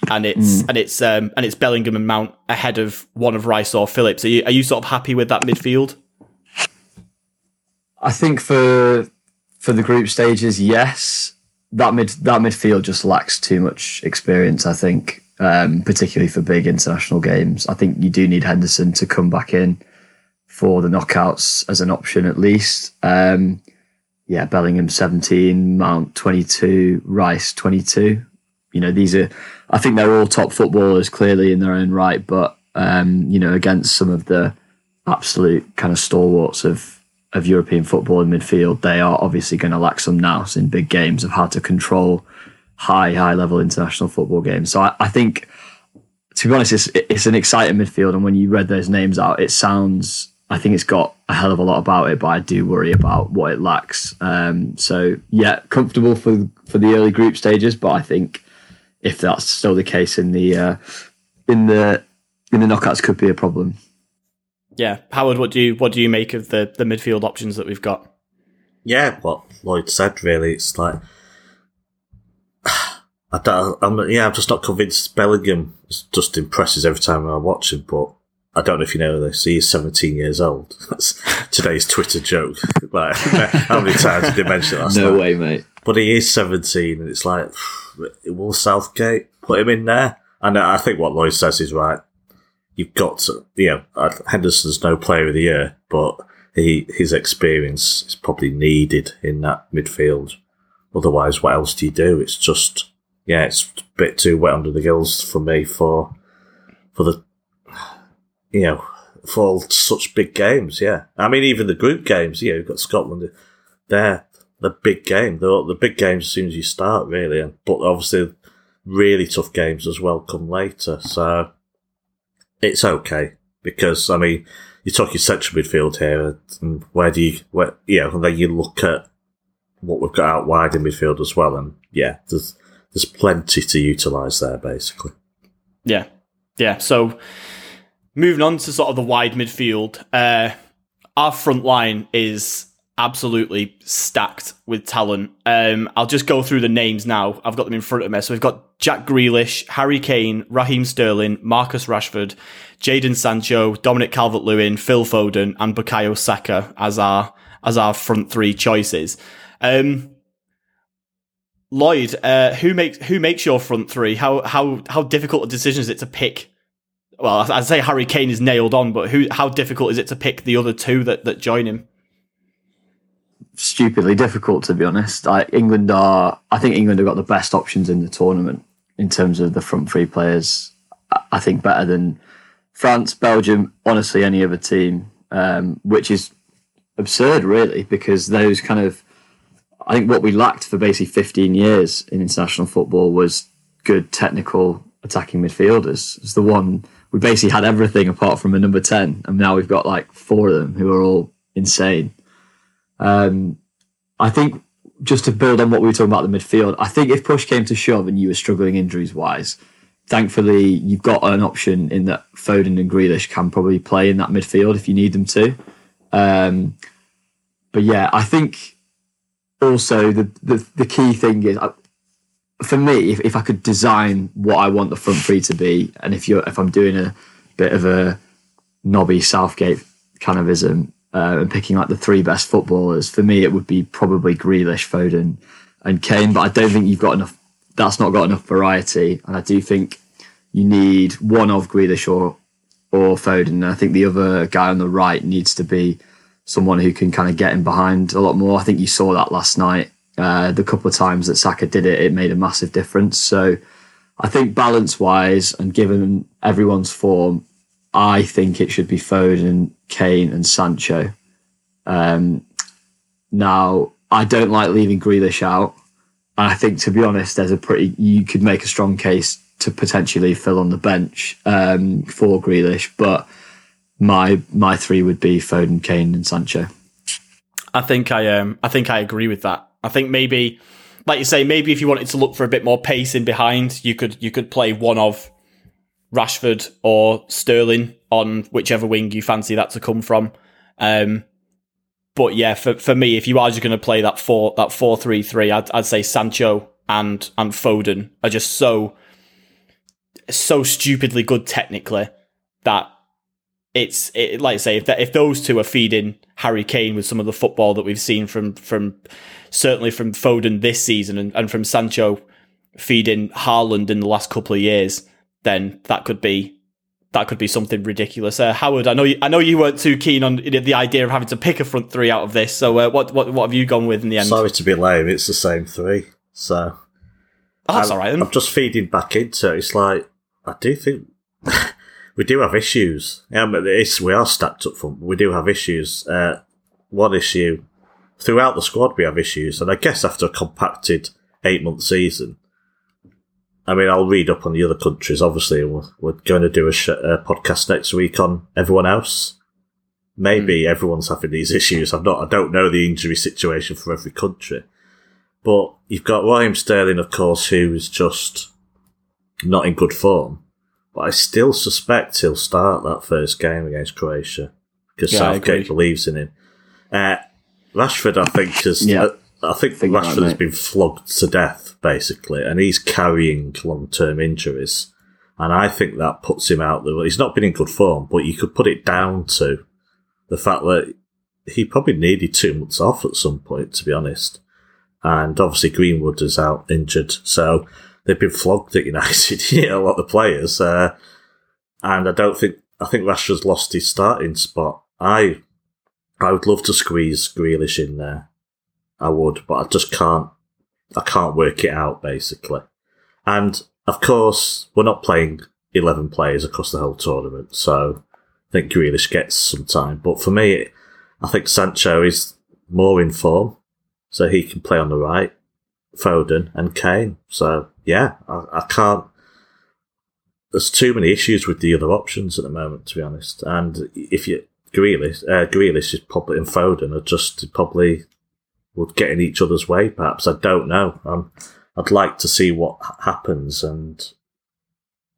and it's mm. and it's um, and it's Bellingham and Mount ahead of one of Rice or Phillips, are you are you sort of happy with that midfield? I think for for the group stages, yes. That mid that midfield just lacks too much experience. I think, um, particularly for big international games. I think you do need Henderson to come back in for the knockouts as an option at least. Um, yeah, Bellingham 17, Mount 22, Rice 22. You know, these are, I think they're all top footballers clearly in their own right, but, um, you know, against some of the absolute kind of stalwarts of, of European football in midfield, they are obviously going to lack some nous in big games of how to control high, high level international football games. So I, I think, to be honest, it's, it's an exciting midfield. And when you read those names out, it sounds I think it's got a hell of a lot about it, but I do worry about what it lacks. Um, so yeah, comfortable for for the early group stages, but I think if that's still the case in the uh, in the in the knockouts, could be a problem. Yeah, Howard, what do you what do you make of the the midfield options that we've got? yeah, what Lloyd said. Really, it's like [SIGHS] I don't, I'm, yeah, I'm just not convinced. Bellingham just impresses every time I watch him, but I don't know if you know this. He's 17 years old. [LAUGHS] That's today's Twitter joke. [LAUGHS] like, how many times did they mention that? No way, mate. But he is 17, and it's like, [SIGHS] will Southgate put him in there? And I think what Lloyd says is right. You've got to, you know, Henderson's no player of the year, but he his experience is probably needed in that midfield. Otherwise, what else do you do? It's just yeah, it's a bit too wet under the gills for me for for the you know for such big games. Yeah, I mean even the group games. Yeah, you've got Scotland. They're the big game. The the big games as soon as you start, really. But obviously, really tough games as well come later. So it's okay because I mean you talk your central midfield here, and where do you where you know, and then you look at what we've got out wide in midfield as well, and yeah, there's there's plenty to utilise there, basically. Yeah, yeah. So moving on to sort of the wide midfield, uh, our front line is absolutely stacked with talent. Um, I'll just go through the names now. I've got them in front of me. So we've got Jack Grealish, Harry Kane, Raheem Sterling, Marcus Rashford, Jadon Sancho, Dominic Calvert-Lewin, Phil Foden, and Bukayo Saka as our as our front three choices. Um, Lloyd, uh, who makes who makes your front three? How how how difficult a decision is it to pick? Well, I'd say Harry Kane is nailed on, but who? How difficult is it to pick the other two that that join him? Stupidly difficult, to be honest. I, England are. I think England have got the best options in the tournament in terms of the front three players. I think better than France, Belgium, honestly, any other team, um, which is absurd, really, because those kind of I think what we lacked for basically 15 years in international football was good technical attacking midfielders. It's the one we basically had everything apart from a number 10, and now we've got like four of them who are all insane. Um, I think just to build on what we were talking about the midfield, I think if push came to shove and you were struggling injuries wise, thankfully you've got an option in that Foden and Grealish can probably play in that midfield if you need them to. Um, but yeah, I think also the, the, the key thing is uh, for me if, if I could design what I want the front three to be and if you're if I'm doing a bit of a knobby Southgate kind of ism uh, and picking like the three best footballers for me it would be probably Grealish Foden and Kane but I don't think you've got enough that's not got enough variety and I do think you need one of Grealish or or Foden and I think the other guy on the right needs to be someone who can kind of get in behind a lot more. I think you saw that last night. Uh, the couple of times that Saka did it, it made a massive difference. So I think balance wise and given everyone's form, I think it should be Foden, Kane, and Sancho. Um, now, I don't like leaving Grealish out. I think, to be honest, there's a pretty, you could make a strong case to potentially Phil on the bench um, for Grealish. But my my three would be Foden, Kane, and Sancho. I think I um I think I agree with that. I think maybe, like you say, maybe if you wanted to look for a bit more pace in behind, you could you could play one of Rashford or Sterling on whichever wing you fancy that to come from. Um, but yeah, for for me, if you are just going to play that four that four three three, I'd I'd say Sancho and and Foden are just so so stupidly good technically that it's it, like I say if that, if those two are feeding Harry Kane with some of the football that we've seen from from certainly from Foden this season and, and from Sancho feeding Haaland in the last couple of years, then that could be that could be something ridiculous. Uh, Howard, I know you, I know you weren't too keen on the idea of having to pick a front three out of this. So uh, what what what have you gone with in the end? Sorry to be lame, it's the same three. So oh, that's I'm, all right. Then. I'm just feeding back into it. It's like I do think [LAUGHS] we do have issues. It's, we are stacked up front. We do have issues. Uh, one issue throughout the squad, we have issues, and I guess after a compacted eight month season. I mean, I'll read up on the other countries. Obviously, we're, we're going to do a, sh- a, podcast next week on everyone else. Maybe mm. everyone's having these issues. I'm not. I don't know the injury situation for every country, but you've got Raheem Sterling, of course, who is just not in good form. But I still suspect he'll start that first game against Croatia because yeah, Southgate believes in him. Uh, Rashford, I think, has. Yeah. I think Rashford has been flogged to death, basically, and he's carrying long term injuries. And I think that puts him out there. He's not been in good form, but you could put it down to the fact that he probably needed two months off at some point, to be honest. And obviously Greenwood is out injured, so they've been flogged at [LAUGHS] United, you know, a lot of players. Uh, and I don't think I think Rashford's lost his starting spot. I I would love to squeeze Grealish in there. I would, but I just can't. I can't work it out basically. And of course, we're not playing 11 players across the whole tournament, so I think Grealish gets some time. But for me, I think Sancho is more in form, so he can play on the right, Foden and Kane. So, yeah, I, I can't. There's too many issues with the other options at the moment, to be honest. And if you Grealish, uh, Grealish is probably and Foden are just probably would get in each other's way. Perhaps I don't know. Um, I'd like to see what happens, and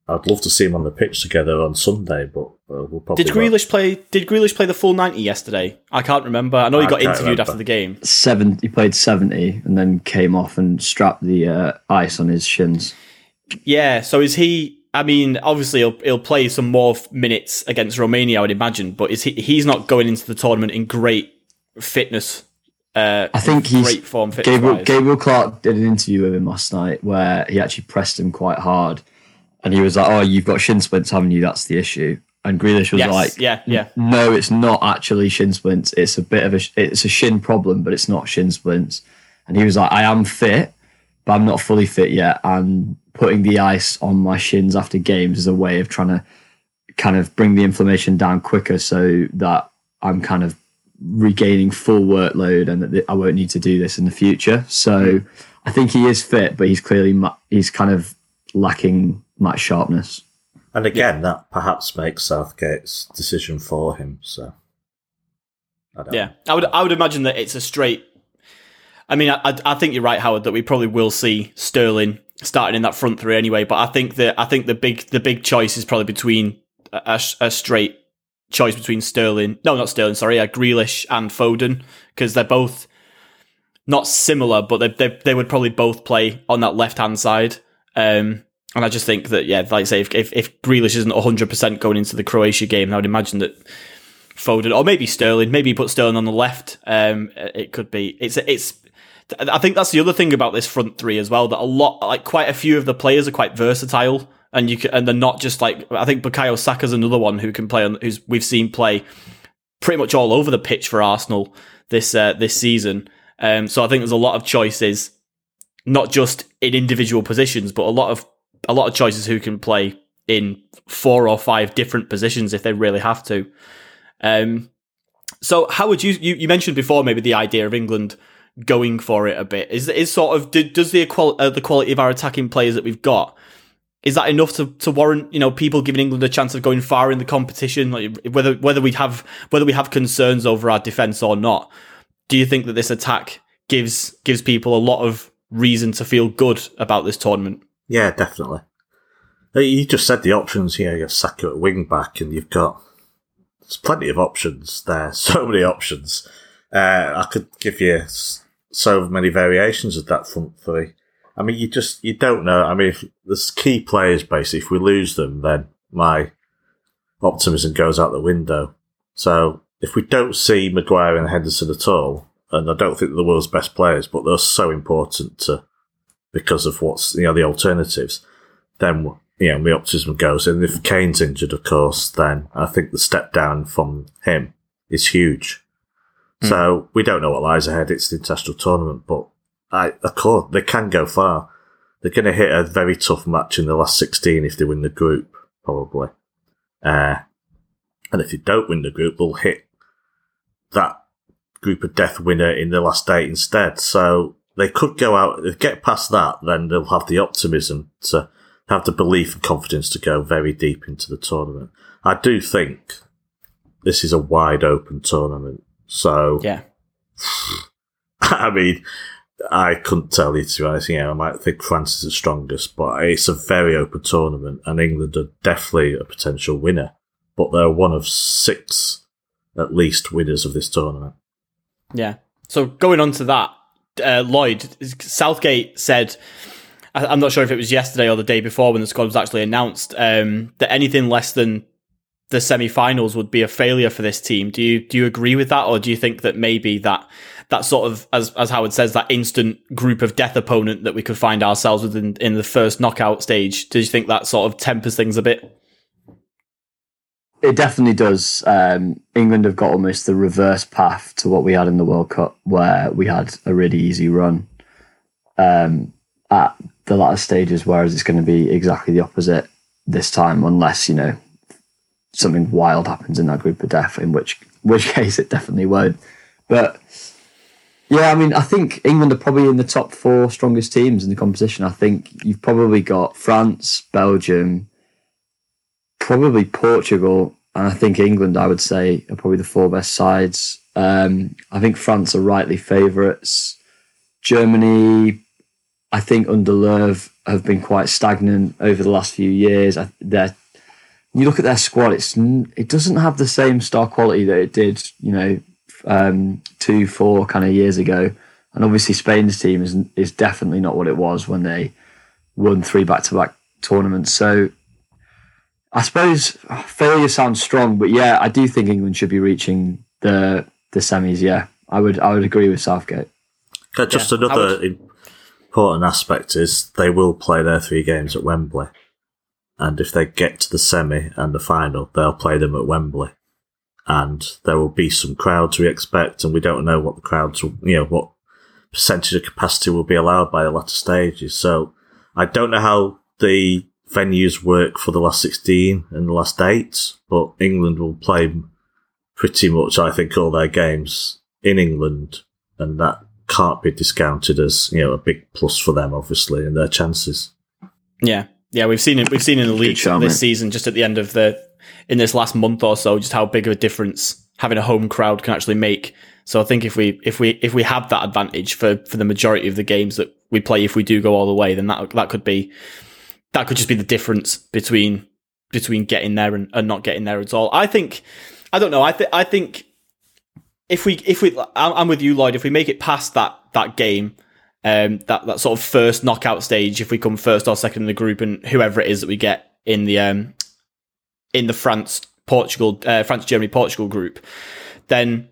I'd love to see him on the pitch together on Sunday. But uh, we'll probably did Grealish play? Did Grealish play the full ninety yesterday? I can't remember. I know he got interviewed remember. after the game. Seven. He played seventy, and then came off and strapped the uh, ice on his shins. Yeah. So is he? I mean, obviously he'll, he'll play some more minutes against Romania, I would imagine. But is he? He's not going into the tournament in great fitness uh, I think he's great form. Gabriel, Gabriel Clarke did an interview with him last night where he actually pressed him quite hard, and he was like, "Oh, you've got shin splints, haven't you? That's the issue." And Grealish was yes, like, "Yeah, yeah, no, it's not actually shin splints. It's a bit of a it's a shin problem, but it's not shin splints." And he was like, "I am fit, but I'm not fully fit yet, and putting the ice on my shins after games is a way of trying to kind of bring the inflammation down quicker, so that I'm kind of regaining full workload and that I won't need to do this in the future. So mm. I think he is fit, but he's clearly he's kind of lacking match sharpness. And again, yeah. that perhaps makes Southgate's decision for him. So, I yeah, I would I would imagine that it's a straight. I mean, I, I think you're right, Howard, that we probably will see Sterling starting in that front three anyway. But I think that I think the big the big choice is probably between a, a straight choice between Sterling, no, not Sterling, sorry, uh, Grealish and Foden because they're both not similar, but they, they they would probably both play on that left hand side. Um, and I just think that yeah, like I say, if if, if Grealish isn't hundred percent going into the Croatia game, I would imagine that Foden or maybe Sterling, maybe put Sterling on the left. Um, it could be. It's it's. I think that's the other thing about this front three as well. That a lot, like quite a few of the players are quite versatile and you can, and they're not just like I think Bukayo Saka's another one who can play on who's we've seen play pretty much all over the pitch for Arsenal this uh, this season. Um, so I think there's a lot of choices, not just in individual positions, but a lot of a lot of choices who can play in four or five different positions if they really have to. Um, so how would you, you you mentioned before maybe the idea of England going for it a bit is is sort of does the uh, the quality of our attacking players that we've got is that enough to, to warrant you know people giving England a chance of going far in the competition? Like whether whether we have whether we have concerns over our defence or not, do you think that this attack gives gives people a lot of reason to feel good about this tournament? Yeah, definitely. You just said the options here. You have Saka at wing back, and you've got there's plenty of options there. [LAUGHS] So many options. Uh, I could give you so many variations of that front three. I mean, you just you don't know. I mean, if there's key players basically, if we lose them, then my optimism goes out the window. So if we don't see Maguire and Henderson at all, and I don't think they're the world's best players, but they're so important to because of what's you know the alternatives, then you know my optimism goes. And if Kane's injured, of course, then I think the step down from him is huge. Mm. So we don't know what lies ahead. It's the international tournament, but I, of course, they can go far. They're going to hit a very tough match in the last 16 if they win the group, probably. Uh, and if they don't win the group, they'll hit that group of death winner in the last eight instead. So they could go out, if get past that, then they'll have the optimism to have the belief and confidence to go very deep into the tournament. I do think this is a wide open tournament. So, yeah. [LAUGHS] I mean, I couldn't tell you to be honest. I might think France is the strongest, but it's a very open tournament, and England are definitely a potential winner. But they're one of six, at least, winners of this tournament. Yeah. So going on to that, uh, Lloyd Southgate said. I'm not sure if it was yesterday or the day before when the squad was actually announced um, that anything less than the semi-finals would be a failure for this team. Do you do you agree with that, or do you think that maybe that that sort of as as Howard says that instant group of death opponent that we could find ourselves within in the first knockout stage? Do you think that sort of tempers things a bit? It definitely does. Um, England have got almost the reverse path to what we had in the World Cup, where we had a really easy run um, at the latter stages, whereas it's going to be exactly the opposite this time, unless you know something wild happens in that group of death, in which which [LAUGHS] case it definitely won't. But yeah, I mean, I think England are probably in the top four strongest teams in the competition. I think you've probably got France, Belgium, probably Portugal, and I think England, I would say, are probably the four best sides. Um, I think France are rightly favourites. Germany, I think under Löw have been quite stagnant over the last few years. They're you look at their squad, it's it doesn't have the same star quality that it did, you know, um, two, four kind of years ago. And obviously, Spain's team is is definitely not what it was when they won three back to back tournaments. So I suppose failure sounds strong, but yeah, I do think England should be reaching the the semis. Yeah, I would I would agree with Southgate. just yeah, another would... important aspect is they will play their three games at Wembley, and if they get to the semi and the final, they'll play them at Wembley, and there will be some crowds we expect, and we don't know what the crowds will, you know, what percentage of capacity will be allowed by the latter stages. So I don't know how the venues work for the last 16 and the last eight, but England will play pretty much, I think, all their games in England, and that can't be discounted as you know a big plus for them, obviously, and their chances. Yeah, yeah, we've seen it. We've seen in the league this man. season, just at the end of the in this last month or so, just how big of a difference having a home crowd can actually make. So I think if we if we if we have that advantage for for the majority of the games that we play, if we do go all the way, then that that could be that could just be the difference between between getting there and, and not getting there at all. I think I don't know. I think I think if we if we I'm with you, Lloyd. If we make it past that that game, um, that that sort of first knockout stage, if we come first or second in the group, and whoever it is that we get in the um in the France Portugal uh, France Germany Portugal group, then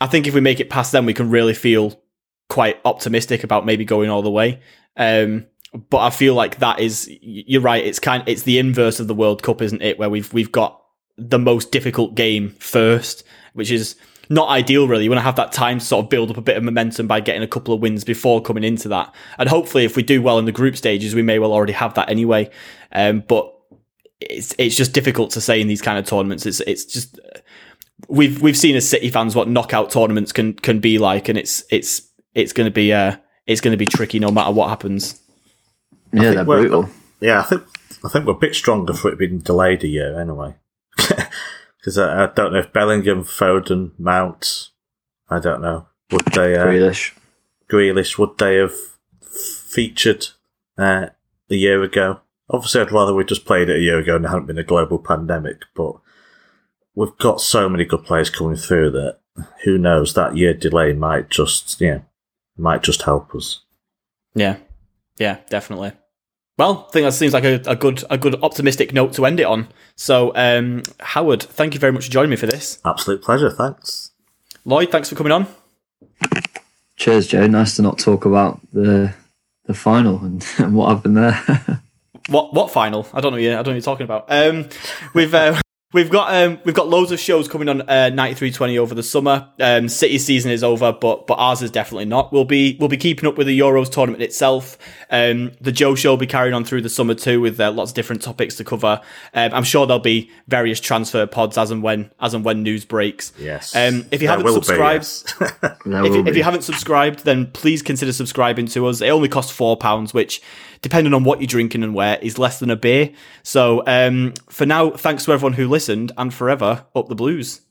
I think if we make it past them, we can really feel quite optimistic about maybe going all the way. Um, but I feel like that is you're right. It's kind it's the inverse of the World Cup, isn't it? Where we've we've got the most difficult game first, which is not ideal really. You want to have that time to sort of build up a bit of momentum by getting a couple of wins before coming into that. And hopefully if we do well in the group stages, we may well already have that anyway. Um, but it's it's just difficult to say in these kind of tournaments. It's it's just we've we've seen as City fans what knockout tournaments can can be like, and it's it's it's going to be uh it's going to be tricky no matter what happens. Yeah, they're brutal. Yeah, I think I think we're a bit stronger for it being delayed a year anyway. [LAUGHS] Because I, I, don't know if Bellingham, Foden, Mount, I don't know, would they uh, Grealish, Grealish, would they have featured uh, a year ago? Obviously, I'd rather we just played it a year ago and it hadn't been a global pandemic. But we've got so many good players coming through that who knows that year delay might just yeah might just help us. Yeah, yeah, definitely. Well, I think that seems like a, a good a good optimistic note to end it on. So, um, Howard, thank you very much for joining me for this. Absolute pleasure. Thanks. Lloyd, thanks for coming on. Cheers, Joe. Nice to not talk about the the final and, [LAUGHS] and what happened there. [LAUGHS] what what final? I don't know. Yeah, I don't know what you're talking about. Um, we've uh, [LAUGHS] We've got um, we've got loads of shows coming on uh, ninety three twenty over the summer. Um, City season is over, but but ours is definitely not. We'll be we'll be keeping up with the Euros tournament itself. Um, the Joe Show will be carrying on through the summer too, with uh, lots of different topics to cover. Um, I'm sure there'll be various transfer pods as and when as and when news breaks. Yes. Um, if you haven't subscribed, [LAUGHS] be, yes. if, you, if you haven't subscribed, then please consider subscribing to us. It only costs four pounds, which depending on what you're drinking and where, is less than a beer. So um, for now, thanks to everyone who listened, and forever up the blues.